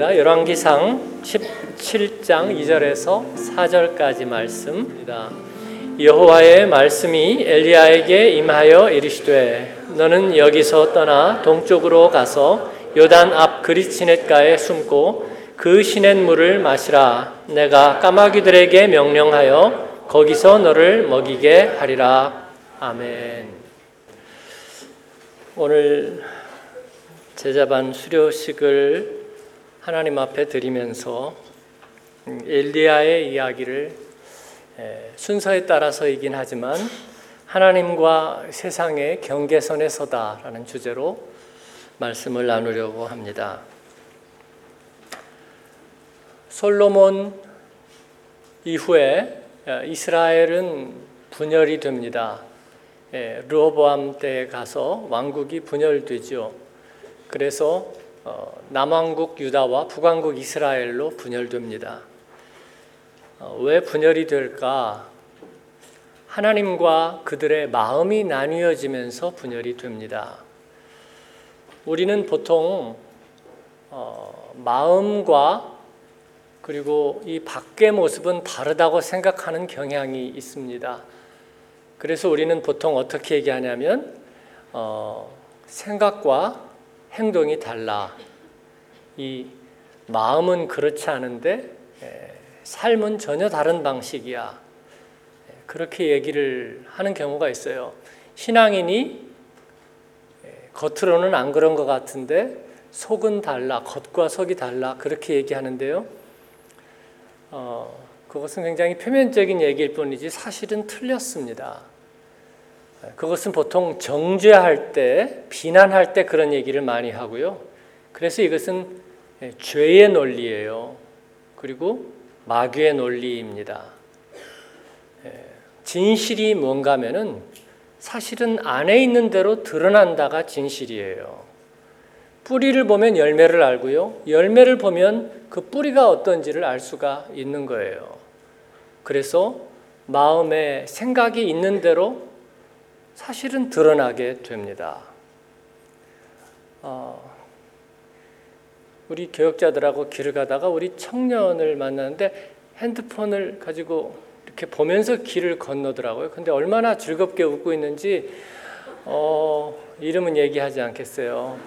말씀입니다. 열왕기상 17장 2절에서 4절까지 말씀입니다. 여호와의 말씀이 엘리야에게 임하여 이르시되 너는 여기서 떠나 동쪽으로 가서 요단 앞 그리치넷가에 숨고 그 시냇 물을 마시라 내가 까마귀들에게 명령하여 거기서 너를 먹이게 하리라 아멘 오늘 제자반 수료식을 하나님 앞에 드리면서 엘리야의 이야기를 순서에 따라서이긴 하지만 하나님과 세상의 경계선에 서다라는 주제로 말씀을 나누려고 합니다. 솔로몬 이후에 이스라엘은 분열이 됩니다. 르호보암 때 가서 왕국이 분열되죠. 그래서 어, 남왕국 유다와 북왕국 이스라엘로 분열됩니다. 어, 왜 분열이 될까? 하나님과 그들의 마음이 나뉘어지면서 분열이 됩니다. 우리는 보통 어, 마음과 그리고 이 밖의 모습은 다르다고 생각하는 경향이 있습니다. 그래서 우리는 보통 어떻게 얘기하냐면 어, 생각과 행동이 달라. 이 마음은 그렇지 않은데 삶은 전혀 다른 방식이야. 그렇게 얘기를 하는 경우가 있어요. 신앙인이 겉으로는 안 그런 것 같은데 속은 달라, 겉과 속이 달라 그렇게 얘기하는데요. 어, 그것은 굉장히 표면적인 얘기일 뿐이지 사실은 틀렸습니다. 그것은 보통 정죄할 때, 비난할 때 그런 얘기를 많이 하고요. 그래서 이것은 죄의 논리예요. 그리고 마귀의 논리입니다. 진실이 뭔가면은 사실은 안에 있는 대로 드러난다가 진실이에요. 뿌리를 보면 열매를 알고요. 열매를 보면 그 뿌리가 어떤지를 알 수가 있는 거예요. 그래서 마음에 생각이 있는 대로 사실은 드러나게 됩니다. 어, 우리 교역자들하고 길을 가다가 우리 청년을 만나는데 핸드폰을 가지고 이렇게 보면서 길을 건너더라고요. 근데 얼마나 즐겁게 웃고 있는지 어, 이름은 얘기하지 않겠어요.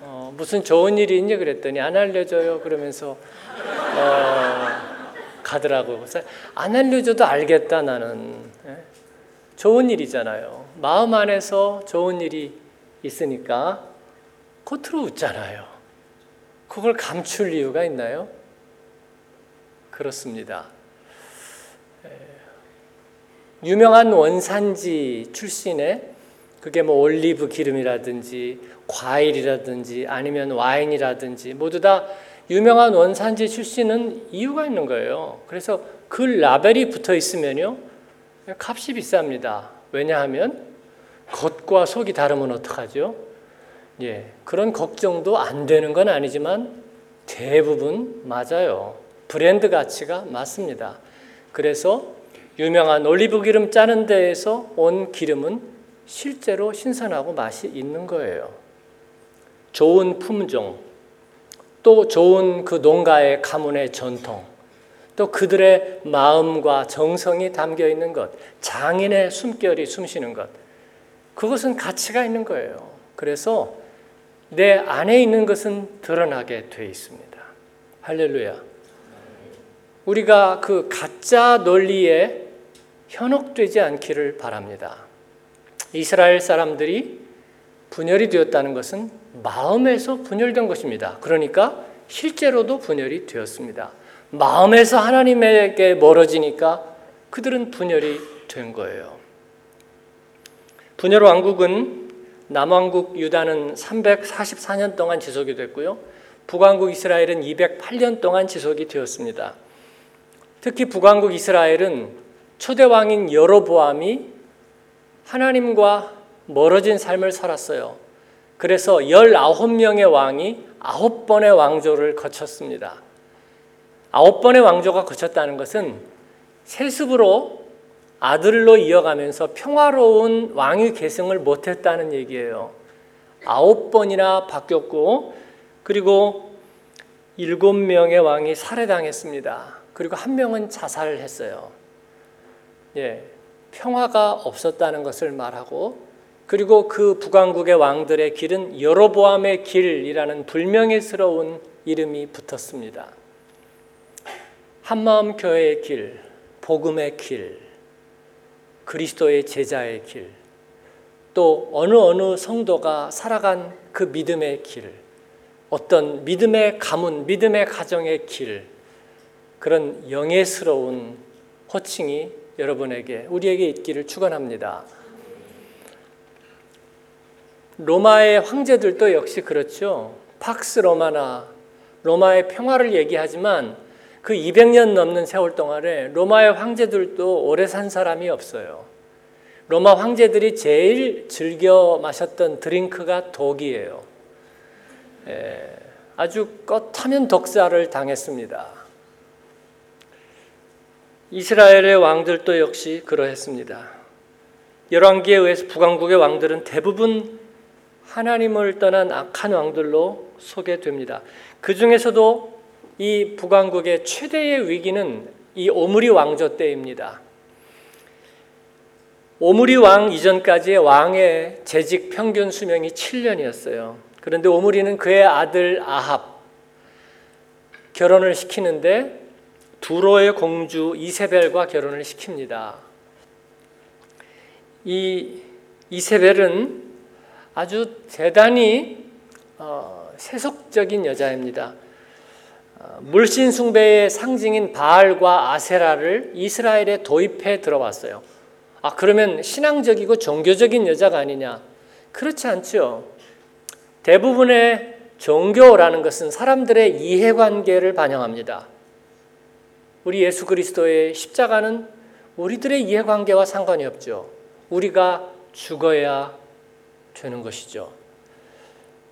어, 무슨 좋은 일이 있니 그랬더니 안 알려줘요 그러면서 어, 가더라고요. 그래서 안 알려줘도 알겠다 나는. 예? 좋은 일이잖아요. 마음 안에서 좋은 일이 있으니까 겉으로 웃잖아요. 그걸 감출 이유가 있나요? 그렇습니다. 유명한 원산지 출신의 그게 뭐 올리브 기름이라든지 과일이라든지 아니면 와인이라든지 모두 다 유명한 원산지 출신은 이유가 있는 거예요. 그래서 그 라벨이 붙어 있으면요. 값이 비쌉니다. 왜냐하면 겉과 속이 다르면 어떡하죠? 예, 그런 걱정도 안 되는 건 아니지만 대부분 맞아요. 브랜드 가치가 맞습니다. 그래서 유명한 올리브 기름 짜는 데에서 온 기름은 실제로 신선하고 맛이 있는 거예요. 좋은 품종, 또 좋은 그 농가의 가문의 전통, 또 그들의 마음과 정성이 담겨 있는 것, 장인의 숨결이 숨쉬는 것, 그것은 가치가 있는 거예요. 그래서 내 안에 있는 것은 드러나게 돼 있습니다. 할렐루야. 우리가 그 가짜 논리에 현혹되지 않기를 바랍니다. 이스라엘 사람들이 분열이 되었다는 것은 마음에서 분열된 것입니다. 그러니까 실제로도 분열이 되었습니다. 마음에서 하나님에게 멀어지니까 그들은 분열이 된 거예요. 분열 왕국은 남왕국 유다는 344년 동안 지속이 됐고요. 북왕국 이스라엘은 208년 동안 지속이 되었습니다. 특히 북왕국 이스라엘은 초대 왕인 여로보암이 하나님과 멀어진 삶을 살았어요. 그래서 19명의 왕이 9번의 왕조를 거쳤습니다. 아홉 번의 왕조가 거쳤다는 것은 세습으로 아들로 이어가면서 평화로운 왕위 계승을 못했다는 얘기예요. 아홉 번이나 바뀌었고 그리고 일곱 명의 왕이 살해당했습니다. 그리고 한 명은 자살했어요. 예, 평화가 없었다는 것을 말하고 그리고 그 북왕국의 왕들의 길은 여로보암의 길이라는 불명예스러운 이름이 붙었습니다. 한마음 교회의 길, 복음의 길, 그리스도의 제자의 길, 또 어느 어느 성도가 살아간 그 믿음의 길, 어떤 믿음의 가문, 믿음의 가정의 길, 그런 영예스러운 호칭이 여러분에게, 우리에게 있기를 축원합니다. 로마의 황제들도 역시 그렇죠. 팍스 로마나 로마의 평화를 얘기하지만 그 200년 넘는 세월 동안에 로마의 황제들도 오래 산 사람이 없어요. 로마 황제들이 제일 즐겨 마셨던 드링크가 독이에요. 예, 아주 껏하면 독사를 당했습니다. 이스라엘의 왕들도 역시 그러했습니다. 열왕기에 의해서 북왕국의 왕들은 대부분 하나님을 떠난 악한 왕들로 소개됩니다. 그 중에서도 이 북왕국의 최대의 위기는 이 오므리 왕조 때입니다. 오므리 왕 이전까지의 왕의 재직 평균 수명이 7년이었어요. 그런데 오므리는 그의 아들 아합 결혼을 시키는데 두로의 공주 이세벨과 결혼을 시킵니다. 이 이세벨은 아주 대단히 어, 세속적인 여자입니다. 어, 물신 숭배의 상징인 바알과 아세라를 이스라엘에 도입해 들어왔어요. 아 그러면 신앙적이고 종교적인 여자가 아니냐? 그렇지 않죠. 대부분의 종교라는 것은 사람들의 이해관계를 반영합니다. 우리 예수 그리스도의 십자가는 우리들의 이해관계와 상관이 없죠. 우리가 죽어야 되는 것이죠.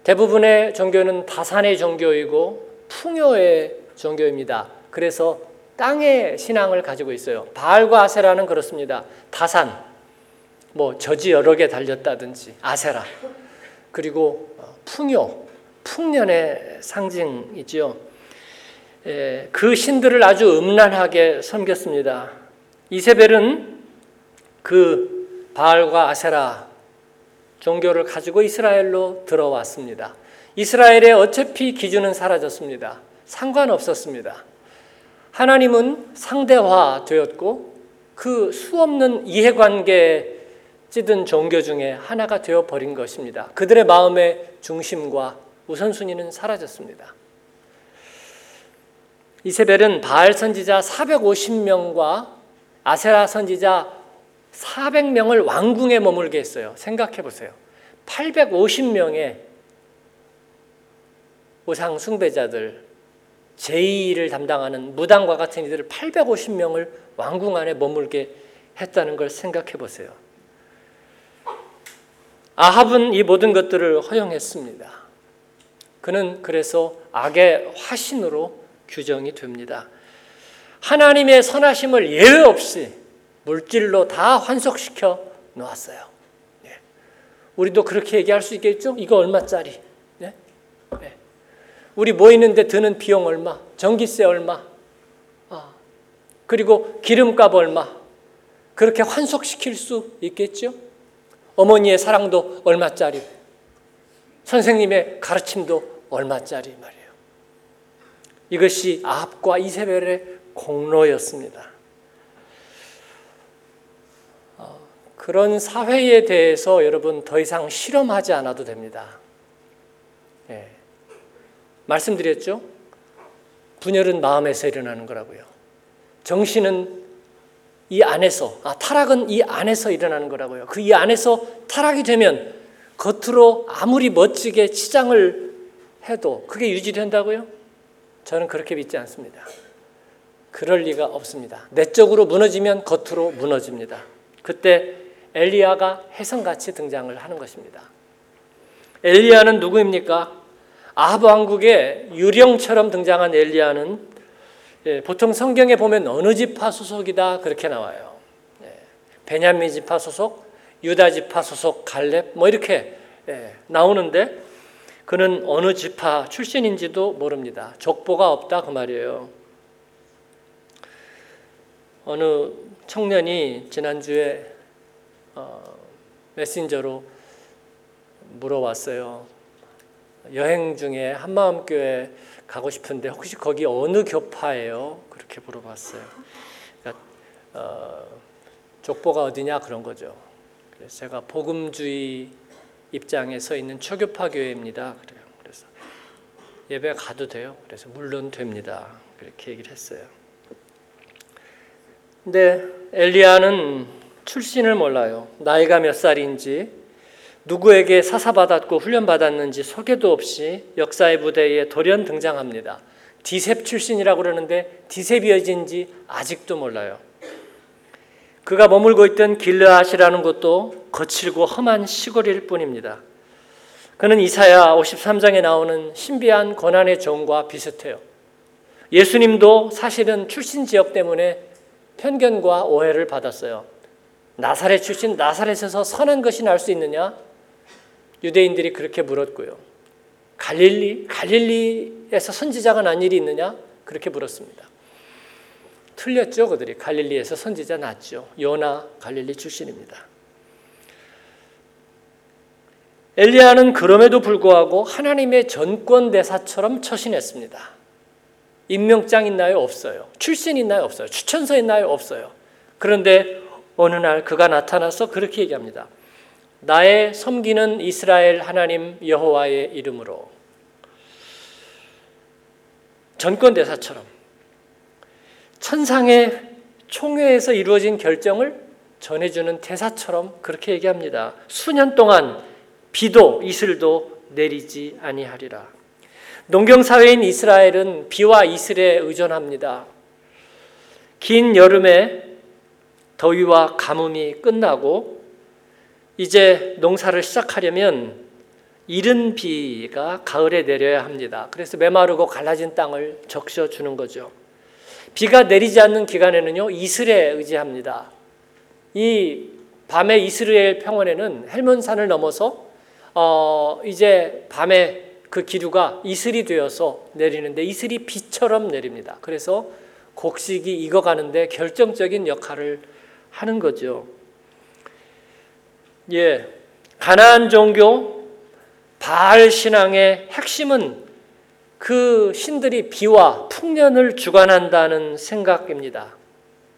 대부분의 종교는 다산의 종교이고 풍요의 종교입니다. 그래서 땅의 신앙을 가지고 있어요. 바알과 아세라는 그렇습니다. 다산, 뭐 저지 여러 개 달렸다든지 아세라, 그리고 풍요, 풍년의 상징이지요. 예, 그 신들을 아주 음란하게 섬겼습니다. 이세벨은 그 바알과 아세라 종교를 가지고 이스라엘로 들어왔습니다. 이스라엘의 어차피 기준은 사라졌습니다. 상관없었습니다. 하나님은 상대화 되었고 그 수없는 이해관계 찌든 종교 중에 하나가 되어 버린 것입니다. 그들의 마음의 중심과 우선순위는 사라졌습니다. 이세벨은 바알 선지자 450명과 아세라 선지자 400명을 왕궁에 머물게 했어요. 생각해 보세요. 850명의 우상 숭배자들, 제2를 담당하는 무당과 같은 이들을 850명을 왕궁 안에 머물게 했다는 걸 생각해 보세요. 아합은 이 모든 것들을 허용했습니다. 그는 그래서 악의 화신으로 규정이 됩니다. 하나님의 선하심을 예외 없이 물질로 다 환속시켜 놓았어요. 예. 우리도 그렇게 얘기할 수 있겠죠? 이거 얼마짜리? 예? 예. 우리 모이는데 드는 비용 얼마? 전기세 얼마? 아. 그리고 기름값 얼마? 그렇게 환속시킬 수 있겠죠? 어머니의 사랑도 얼마짜리? 선생님의 가르침도 얼마짜리 말이에요. 이것이 아합과 이세벨의 공로였습니다. 그런 사회에 대해서 여러분 더 이상 실험하지 않아도 됩니다. 예. 말씀드렸죠? 분열은 마음에서 일어나는 거라고요. 정신은 이 안에서, 아, 타락은 이 안에서 일어나는 거라고요. 그 이 안에서 타락이 되면 겉으로 아무리 멋지게 치장을 해도 그게 유지된다고요? 저는 그렇게 믿지 않습니다. 그럴 리가 없습니다. 내적으로 무너지면 겉으로 무너집니다. 그때 엘리야가 혜성같이 등장을 하는 것입니다. 엘리야는 누구입니까? 아합 왕국의 유령처럼 등장한 엘리야는 예, 보통 성경에 보면 어느 지파 소속이다 그렇게 나와요. 예, 베냐민 지파 소속, 유다 지파 소속, 갈렙 뭐 이렇게 예, 나오는데 그는 어느 지파 출신인지도 모릅니다. 족보가 없다 그 말이에요. 어느 청년이 지난주에 어, 메신저로 물어왔어요. 여행 중에 한마음교회 가고 싶은데 혹시 거기 어느 교파예요? 그렇게 물어봤어요. 그러니까, 어, 족보가 어디냐 그런 거죠. 그래서 제가 복음주의 입장에 서 있는 초교파 교회입니다. 그래요. 그래서 예배 가도 돼요. 그래서 물론 됩니다. 그렇게 얘기를 했어요. 근데 엘리야는 출신을 몰라요. 나이가 몇 살인지 누구에게 사사받았고 훈련받았는지 소개도 없이 역사의 무대에 돌연 등장합니다. 디셉 출신이라고 그러는데 디셉이어진지 아직도 몰라요. 그가 머물고 있던 길르앗이라는 곳도 거칠고 험한 시골일 뿐입니다. 그는 이사야 53장에 나오는 신비한 고난의 종과 비슷해요. 예수님도 사실은 출신 지역 때문에 편견과 오해를 받았어요. 나사렛 출신 나사렛에서 선한 것이 날 수 있느냐? 유대인들이 그렇게 물었고요. 갈릴리 갈릴리에서 선지자가 난 일이 있느냐? 그렇게 물었습니다. 틀렸죠, 그들이. 갈릴리에서 선지자 났죠. 요나 갈릴리 출신입니다. 엘리야는 그럼에도 불구하고 하나님의 전권 대사처럼 처신했습니다. 임명장 있나요? 없어요. 출신 있나요? 없어요. 추천서 있나요? 없어요. 그런데 어느 날 그가 나타나서 그렇게 얘기합니다. 나의 섬기는 이스라엘 하나님 여호와의 이름으로 전권 대사처럼 천상의 총회에서 이루어진 결정을 전해주는 대사처럼 그렇게 얘기합니다. 수년 동안 비도 이슬도 내리지 아니하리라. 농경 사회인 이스라엘은 비와 이슬에 의존합니다. 긴 여름에 더위와 가뭄이 끝나고 이제 농사를 시작하려면 이른 비가 가을에 내려야 합니다. 그래서 메마르고 갈라진 땅을 적셔 주는 거죠. 비가 내리지 않는 기간에는요 이슬에 의지합니다. 이 밤에 이스라엘 평원에는 헬몬산을 넘어서 어 이제 밤에 그 기류가 이슬이 되어서 내리는데 이슬이 비처럼 내립니다. 그래서 곡식이 익어가는데 결정적인 역할을 하는 거죠. 예, 가나안 종교 바알 신앙의 핵심은 그 신들이 비와 풍년을 주관한다는 생각입니다.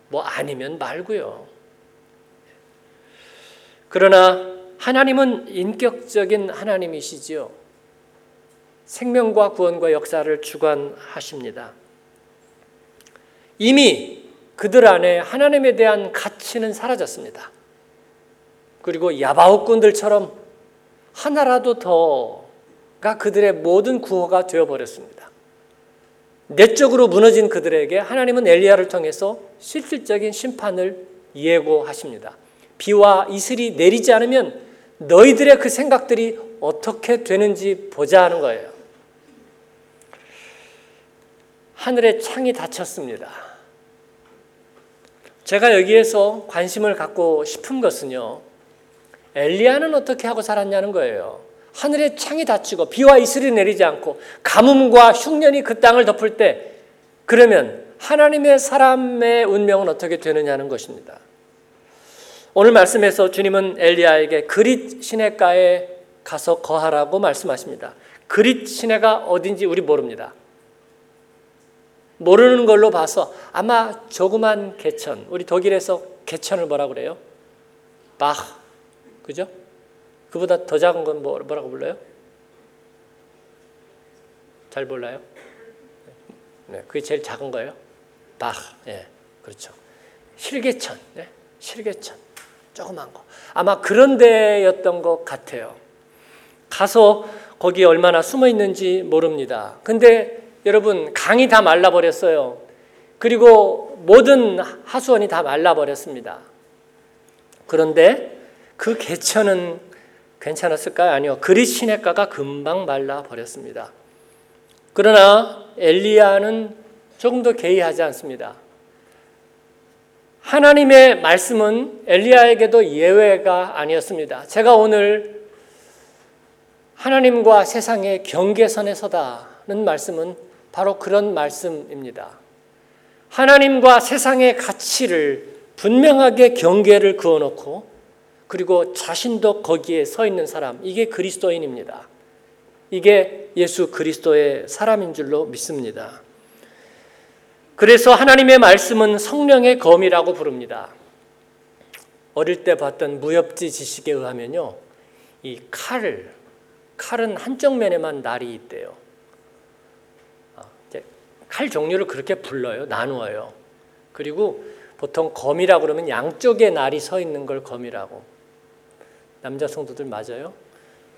뭐 아니면 말고요. 그러나 하나님은 인격적인 하나님이시지요. 생명과 구원과 역사를 주관하십니다. 이미 그들 안에 하나님에 대한 가치는 사라졌습니다. 그리고 야바오꾼들처럼 하나라도 더가 그들의 모든 구호가 되어버렸습니다. 내적으로 무너진 그들에게 하나님은 엘리야를 통해서 실질적인 심판을 예고하십니다. 비와 이슬이 내리지 않으면 너희들의 그 생각들이 어떻게 되는지 보자 하는 거예요. 하늘의 창이 닫혔습니다. 제가 여기에서 관심을 갖고 싶은 것은요. 엘리야는 어떻게 하고 살았냐는 거예요. 하늘의 창이 닫히고 비와 이슬이 내리지 않고 가뭄과 흉년이 그 땅을 덮을 때 그러면 하나님의 사람의 운명은 어떻게 되느냐는 것입니다. 오늘 말씀에서 주님은 엘리야에게 그릿 시내가에 가서 거하라고 말씀하십니다. 그릿 시내가 어딘지 우리 모릅니다. 모르는 걸로 봐서 아마 조그만 개천, 우리 독일에서 개천을 뭐라 그래요? 바 그죠? 그보다 더 작은 건 뭐, 뭐라고 불러요? 잘 몰라요? 네, 그게 제일 작은 거예요. 바, 예, 그렇죠. 실개천, 네, 실개천, 조그만 거. 아마 그런 데였던 것 같아요. 가서 거기 얼마나 숨어 있는지 모릅니다. 근데 여러분 강이 다 말라버렸어요. 그리고 모든 하수원이 다 말라버렸습니다. 그런데 그 개천은 괜찮았을까요? 아니요. 그리 시내가가 금방 말라 버렸습니다. 그러나 엘리야는 조금 더 개의하지 않습니다. 하나님의 말씀은 엘리야에게도 예외가 아니었습니다. 제가 오늘 하나님과 세상의 경계선에 서다는 말씀은 바로 그런 말씀입니다. 하나님과 세상의 가치를 분명하게 경계를 그어놓고 그리고 자신도 거기에 서 있는 사람, 이게 그리스도인입니다. 이게 예수 그리스도의 사람인 줄로 믿습니다. 그래서 하나님의 말씀은 성령의 검이라고 부릅니다. 어릴 때 봤던 무협지 지식에 의하면요. 이 칼, 칼은 한쪽 면에만 날이 있대요. 아, 칼 종류를 그렇게 불러요. 나누어요. 그리고 보통 검이라고 그러면 양쪽에 날이 서 있는 걸 검이라고. 남자 성도들 맞아요?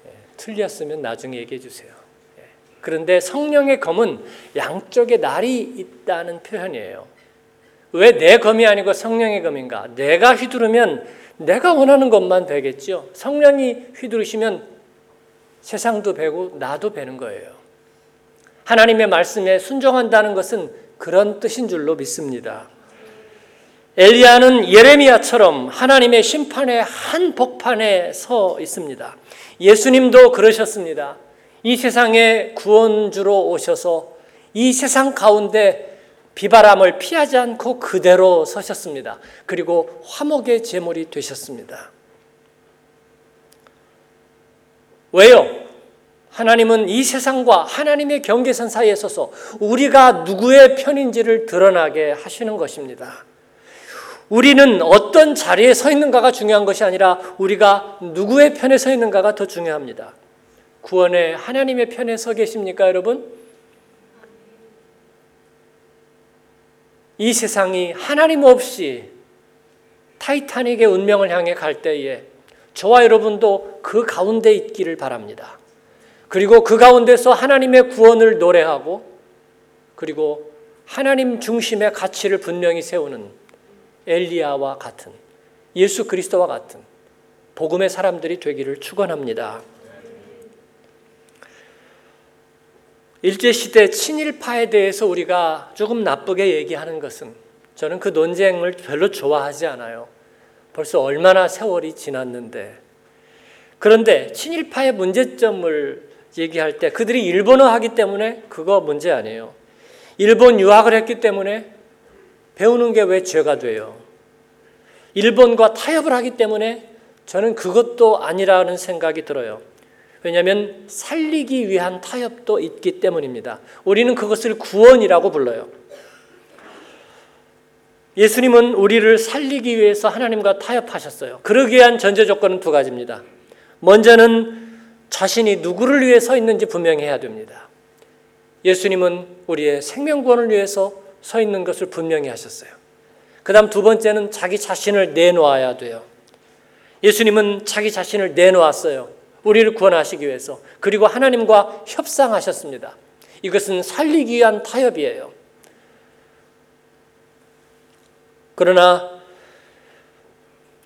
예, 틀렸으면 나중에 얘기해 주세요. 예, 그런데 성령의 검은 양쪽에 날이 있다는 표현이에요. 왜 내 검이 아니고 성령의 검인가? 내가 휘두르면 내가 원하는 것만 되겠죠. 성령이 휘두르시면 세상도 배고 나도 배는 거예요. 하나님의 말씀에 순종한다는 것은 그런 뜻인 줄로 믿습니다. 엘리야는 예레미야처럼 하나님의 심판의 한 복판에 서 있습니다. 예수님도 그러셨습니다. 이 세상에 구원주로 오셔서 이 세상 가운데 비바람을 피하지 않고 그대로 서셨습니다. 그리고 화목의 제물이 되셨습니다. 왜요? 하나님은 이 세상과 하나님의 경계선 사이에 서서 우리가 누구의 편인지를 드러나게 하시는 것입니다. 우리는 어떤 자리에 서 있는가가 중요한 것이 아니라 우리가 누구의 편에 서 있는가가 더 중요합니다. 구원의 하나님의 편에 서 계십니까, 여러분? 이 세상이 하나님 없이 타이타닉의 운명을 향해 갈 때에 저와 여러분도 그 가운데 있기를 바랍니다. 그리고 그 가운데서 하나님의 구원을 노래하고 그리고 하나님 중심의 가치를 분명히 세우는 엘리야와 같은 예수 그리스도와 같은 복음의 사람들이 되기를 축원합니다. 일제 시대 친일파에 대해서 우리가 조금 나쁘게 얘기하는 것은 저는 그 논쟁을 별로 좋아하지 않아요. 벌써 얼마나 세월이 지났는데 그런데 친일파의 문제점을 얘기할 때 그들이 일본어 하기 때문에 그거 문제 아니에요. 일본 유학을 했기 때문에 배우는 게 왜 죄가 돼요? 일본과 타협을 하기 때문에 저는 그것도 아니라는 생각이 들어요. 왜냐하면 살리기 위한 타협도 있기 때문입니다. 우리는 그것을 구원이라고 불러요. 예수님은 우리를 살리기 위해서 하나님과 타협하셨어요. 그러기 위한 전제 조건은 두 가지입니다. 먼저는 자신이 누구를 위해 서 있는지 분명히 해야 됩니다. 예수님은 우리의 생명권을 위해서 서 있는 것을 분명히 하셨어요. 그 다음 두 번째는 자기 자신을 내놓아야 돼요. 예수님은 자기 자신을 내놓았어요. 우리를 구원하시기 위해서. 그리고 하나님과 협상하셨습니다. 이것은 살리기 위한 타협이에요. 그러나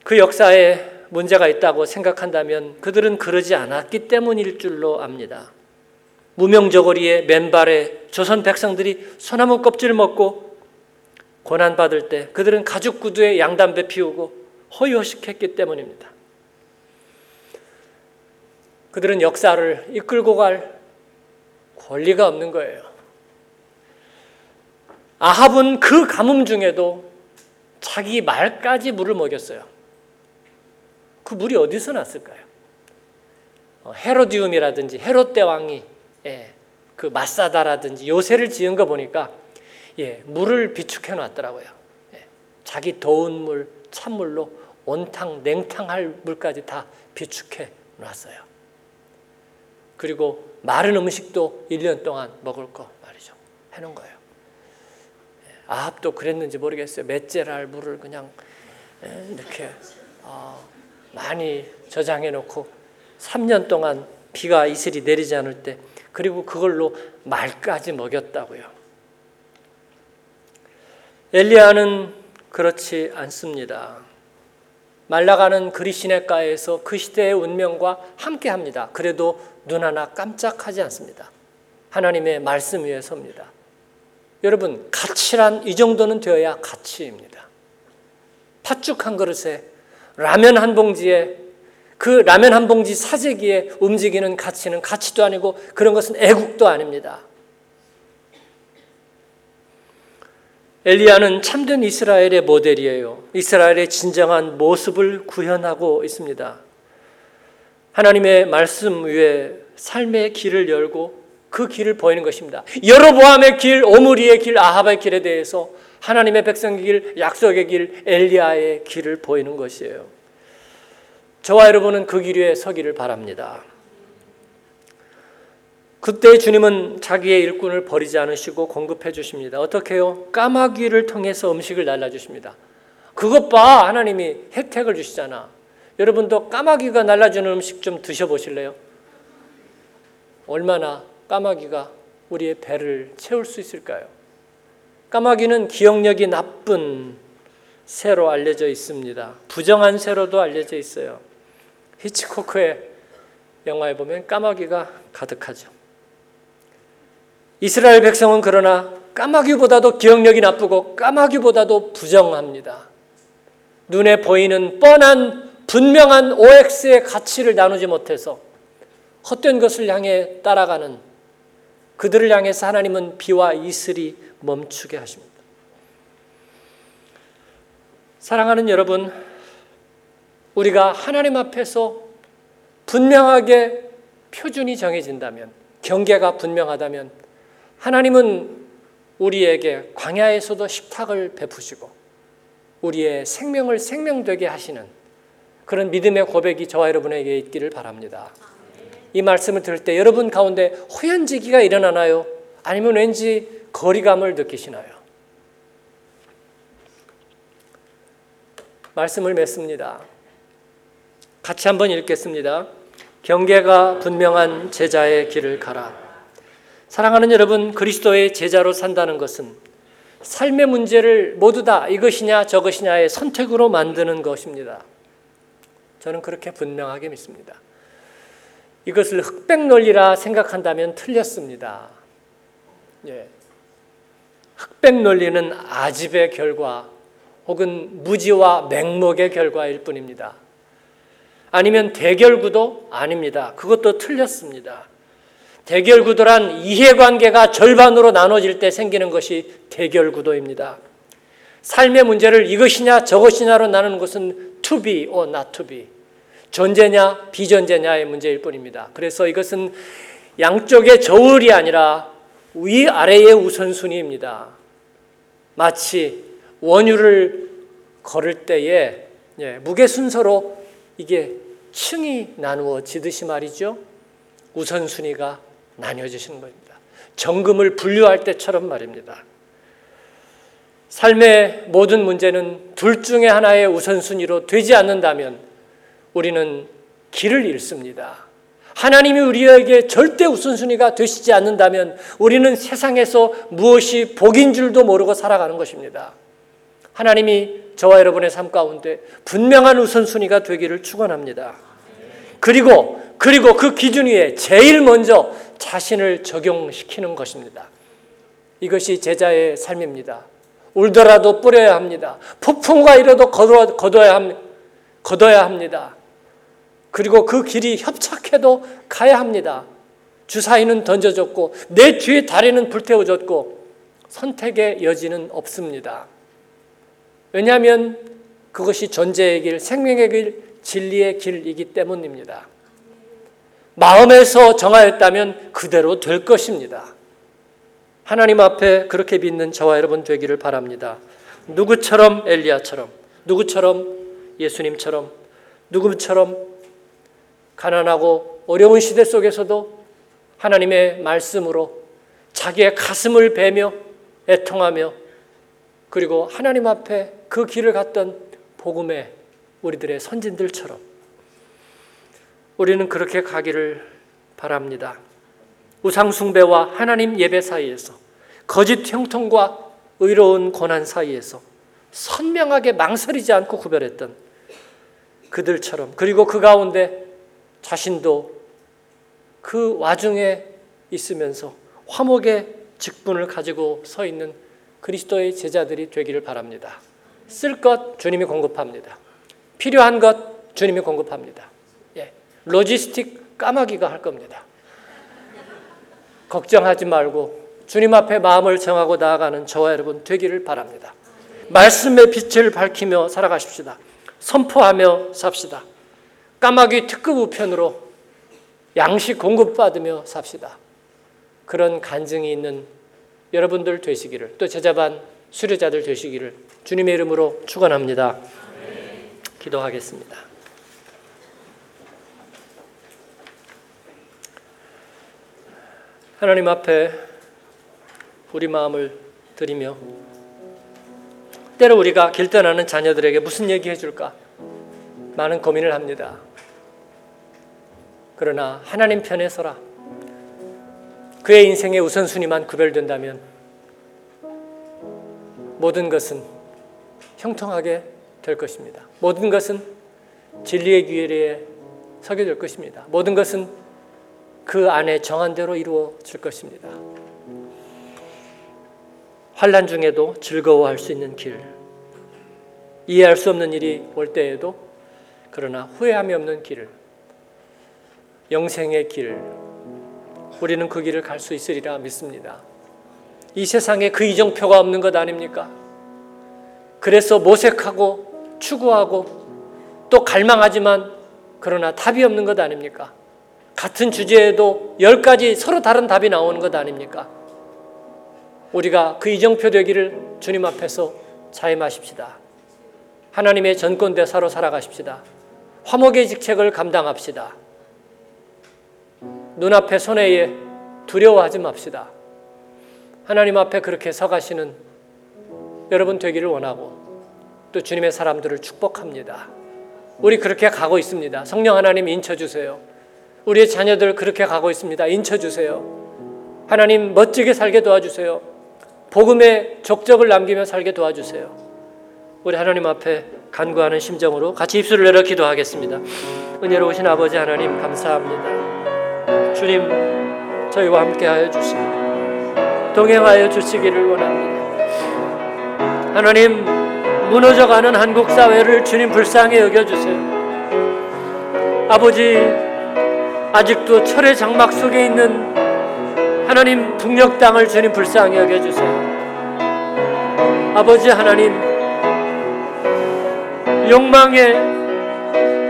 그 역사에 문제가 있다고 생각한다면 그들은 그러지 않았기 때문일 줄로 압니다. 무명저고리에 맨발에 조선 백성들이 소나무 껍질을 먹고 고난받을 때 그들은 가죽 구두에 양담배 피우고 허위허식했기 때문입니다. 그들은 역사를 이끌고 갈 권리가 없는 거예요. 아합은 그 가뭄 중에도 자기 말까지 물을 먹였어요. 그 물이 어디서 났을까요? 어, 헤로디움이라든지 헤롯 대왕이 예, 그 마사다라든지 요새를 지은 거 보니까 예, 물을 비축해 놨더라고요. 예, 자기 더운 물, 찬물로 온탕, 냉탕할 물까지 다 비축해 놨어요. 그리고 마른 음식도 1년 동안 먹을 거 말이죠. 해놓은 거예요. 예, 아합도 그랬는지 모르겠어요. 맷제랄 물을 그냥 예, 이렇게 어, 많이 저장해 놓고 3년 동안 비가 이슬이 내리지 않을 때 그리고 그걸로 말까지 먹였다고요. 엘리야는 그렇지 않습니다. 말라가는 그리시네가에서 그 시대의 운명과 함께 합니다. 그래도 눈 하나 깜짝하지 않습니다. 하나님의 말씀 위에 섭니다. 여러분 가치란 이 정도는 되어야 가치입니다. 팥죽 한 그릇에 라면 한 봉지에 그 라면 한 봉지 사재기에 움직이는 가치는 가치도 아니고 그런 것은 애국도 아닙니다. 엘리야는 참된 이스라엘의 모델이에요. 이스라엘의 진정한 모습을 구현하고 있습니다. 하나님의 말씀 위에 삶의 길을 열고 그 길을 보이는 것입니다. 여로보암의 길, 오므리의 길, 아합의 길에 대해서 하나님의 백성의 길, 약속의 길, 엘리야의 길을 보이는 것이에요. 저와 여러분은 그 길 위에 서기를 바랍니다. 그때 주님은 자기의 일꾼을 버리지 않으시고 공급해 주십니다. 어떻게 요? 까마귀를 통해서 음식을 날라 주십니다. 그것 봐 하나님이 혜택을 주시잖아. 여러분도 까마귀가 날라주는 음식 좀 드셔보실래요? 얼마나 까마귀가 우리의 배를 채울 수 있을까요? 까마귀는 기억력이 나쁜 새로 알려져 있습니다. 부정한 새로도 알려져 있어요. 히치코크의 영화에 보면 까마귀가 가득하죠. 이스라엘 백성은 그러나 까마귀보다도 기억력이 나쁘고 까마귀보다도 부정합니다. 눈에 보이는 뻔한 분명한 OX의 가치를 나누지 못해서 헛된 것을 향해 따라가는 그들을 향해서 하나님은 비와 이슬이 멈추게 하십니다. 사랑하는 여러분, 우리가 하나님 앞에서 분명하게 표준이 정해진다면, 경계가 분명하다면, 하나님은 우리에게 광야에서도 식탁을 베푸시고 우리의 생명을 생명되게 하시는 그런 믿음의 고백이 저와 여러분에게 있기를 바랍니다. 이 말씀을 들을 때 여러분 가운데 호연지기가 일어나나요? 아니면 왠지 거리감을 느끼시나요? 말씀을 맺습니다. 같이 한번 읽겠습니다. 경계가 분명한 제자의 길을 가라. 사랑하는 여러분, 그리스도의 제자로 산다는 것은 삶의 문제를 모두 다 이것이냐 저것이냐의 선택으로 만드는 것입니다. 저는 그렇게 분명하게 믿습니다. 이것을 흑백 논리라 생각한다면 틀렸습니다. 예. 흑백 논리는 아집의 결과 혹은 무지와 맹목의 결과일 뿐입니다. 아니면 대결 구도 아닙니다. 그것도 틀렸습니다. 대결 구도란 이해관계가 절반으로 나눠질 때 생기는 것이 대결 구도입니다. 삶의 문제를 이것이냐 저것이냐로 나누는 것은 to be or not to be. 존재냐 비존재냐의 문제일 뿐입니다. 그래서 이것은 양쪽의 저울이 아니라 위 아래의 우선순위입니다. 마치 원유를 걸을 때에 예, 무게 순서로 이게 층이 나누어지듯이 말이죠. 우선순위가 나뉘어지시는 겁니다. 정금을 분류할 때처럼 말입니다. 삶의 모든 문제는 둘 중에 하나의 우선순위로 되지 않는다면 우리는 길을 잃습니다. 하나님이 우리에게 절대 우선순위가 되시지 않는다면 우리는 세상에서 무엇이 복인 줄도 모르고 살아가는 것입니다. 하나님이 저와 여러분의 삶 가운데 분명한 우선순위가 되기를 축원합니다. 그리고 그리고 그 기준 위에 제일 먼저 자신을 적용시키는 것입니다. 이것이 제자의 삶입니다. 울더라도 뿌려야 합니다. 폭풍과 이래도 거둬야 합니다. 걷어야 합니다. 그리고 그 길이 협착해도 가야 합니다. 주사위는 던져졌고 내 뒤에 다리는 불태워졌고 선택의 여지는 없습니다. 왜냐하면 그것이 존재의 길, 생명의 길, 진리의 길이기 때문입니다. 마음에서 정하였다면 그대로 될 것입니다. 하나님 앞에 그렇게 믿는 저와 여러분 되기를 바랍니다. 누구처럼 엘리야처럼, 누구처럼 예수님처럼, 누구처럼 가난하고 어려운 시대 속에서도 하나님의 말씀으로 자기의 가슴을 베며 애통하며 그리고 하나님 앞에 그 길을 갔던 복음의 우리들의 선진들처럼 우리는 그렇게 가기를 바랍니다. 우상숭배와 하나님 예배 사이에서 거짓 형통과 의로운 고난 사이에서 선명하게 망설이지 않고 구별했던 그들처럼 그리고 그 가운데 자신도 그 와중에 있으면서 화목의 직분을 가지고 서 있는 그리스도의 제자들이 되기를 바랍니다. 쓸 것 주님이 공급합니다. 필요한 것 주님이 공급합니다. 예. 로지스틱 까마귀가 할 겁니다. 걱정하지 말고 주님 앞에 마음을 정하고 나아가는 저와 여러분 되기를 바랍니다. 말씀의 빛을 밝히며 살아가십시다. 선포하며 삽시다. 까마귀 특급 우편으로 양식 공급받으며 삽시다. 그런 간증이 있는 여러분들 되시기를 또 제자반 수료자들 되시기를 주님의 이름으로 축원합니다. 기도하겠습니다. 하나님 앞에 우리 마음을 드리며 때로 우리가 길 떠나는 자녀들에게 무슨 얘기 해줄까 많은 고민을 합니다. 그러나 하나님 편에 서라. 그의 인생의 우선순위만 구별된다면 모든 것은 형통하게 될 것입니다. 모든 것은 진리의 기회에 서게 될 것입니다. 모든 것은 그 안에 정한 대로 이루어질 것입니다. 환란 중에도 즐거워할 수 있는 길, 이해할 수 없는 일이 올 때에도 그러나 후회함이 없는 길을, 영생의 길, 우리는 그 길을 갈 수 있으리라 믿습니다. 이 세상에 그 이정표가 없는 것 아닙니까? 그래서 모색하고 추구하고 또 갈망하지만 그러나 답이 없는 것 아닙니까? 같은 주제에도 열 가지 서로 다른 답이 나오는 것 아닙니까? 우리가 그 이정표 되기를 주님 앞에서 자임하십시다. 하나님의 전권 대사로 살아가십시다. 화목의 직책을 감당합시다. 눈앞에 손해에 두려워하지 맙시다. 하나님 앞에 그렇게 서가시는 여러분 되기를 원하고 또 주님의 사람들을 축복합니다. 우리 그렇게 가고 있습니다. 성령 하나님 인쳐 주세요. 우리의 자녀들 그렇게 가고 있습니다. 인쳐 주세요. 하나님 멋지게 살게 도와주세요. 복음의 족적을 남기며 살게 도와주세요. 우리 하나님 앞에 간구하는 심정으로 같이 입술을 열어 기도하겠습니다. 은혜로우신 아버지 하나님 감사합니다. 주님 저희와 함께 하여 주시고 동행하여 주시기를 원합니다. 하나님 무너져가는 한국 사회를 주님 불쌍히 여겨 주세요. 아버지 아직도 철의 장막 속에 있는 하나님 북녘 땅을 주님 불쌍히 여겨 주세요. 아버지 하나님 욕망의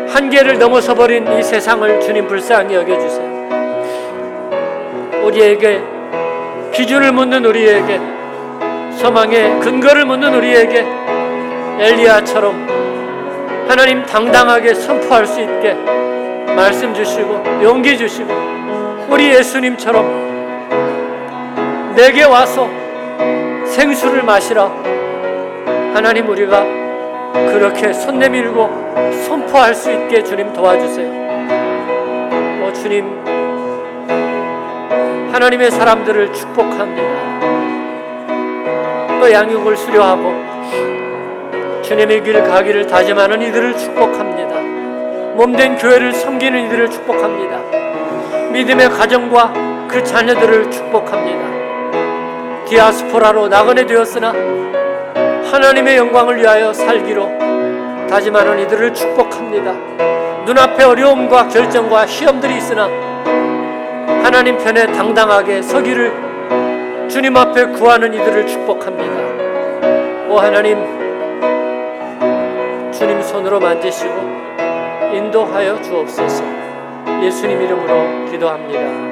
한계를 넘어서 버린 이 세상을 주님 불쌍히 여겨 주세요. 우리에게 기준을 묻는 우리에게 소망의 근거를 묻는 우리에게 엘리야처럼 하나님 당당하게 선포할 수 있게 말씀 주시고 용기 주시고 우리 예수님처럼 내게 와서 생수를 마시라 하나님 우리가 그렇게 손 내밀고 선포할 수 있게 주님 도와주세요. 오 주님 하나님의 사람들을 축복합니다. 또 양육을 수료하고 주님의 길 가기를 다짐하는 이들을 축복합니다. 몸된 교회를 섬기는 이들을 축복합니다. 믿음의 가정과 그 자녀들을 축복합니다. 디아스포라로 나그네 되었으나 하나님의 영광을 위하여 살기로 다짐하는 이들을 축복합니다. 눈앞에 어려움과 결정과 시험들이 있으나 하나님 편에 당당하게 서기를 주님 앞에 구하는 이들을 축복합니다. 오 하나님, 주님 손으로 만지시고 인도하여 주옵소서. 예수님 이름으로 기도합니다.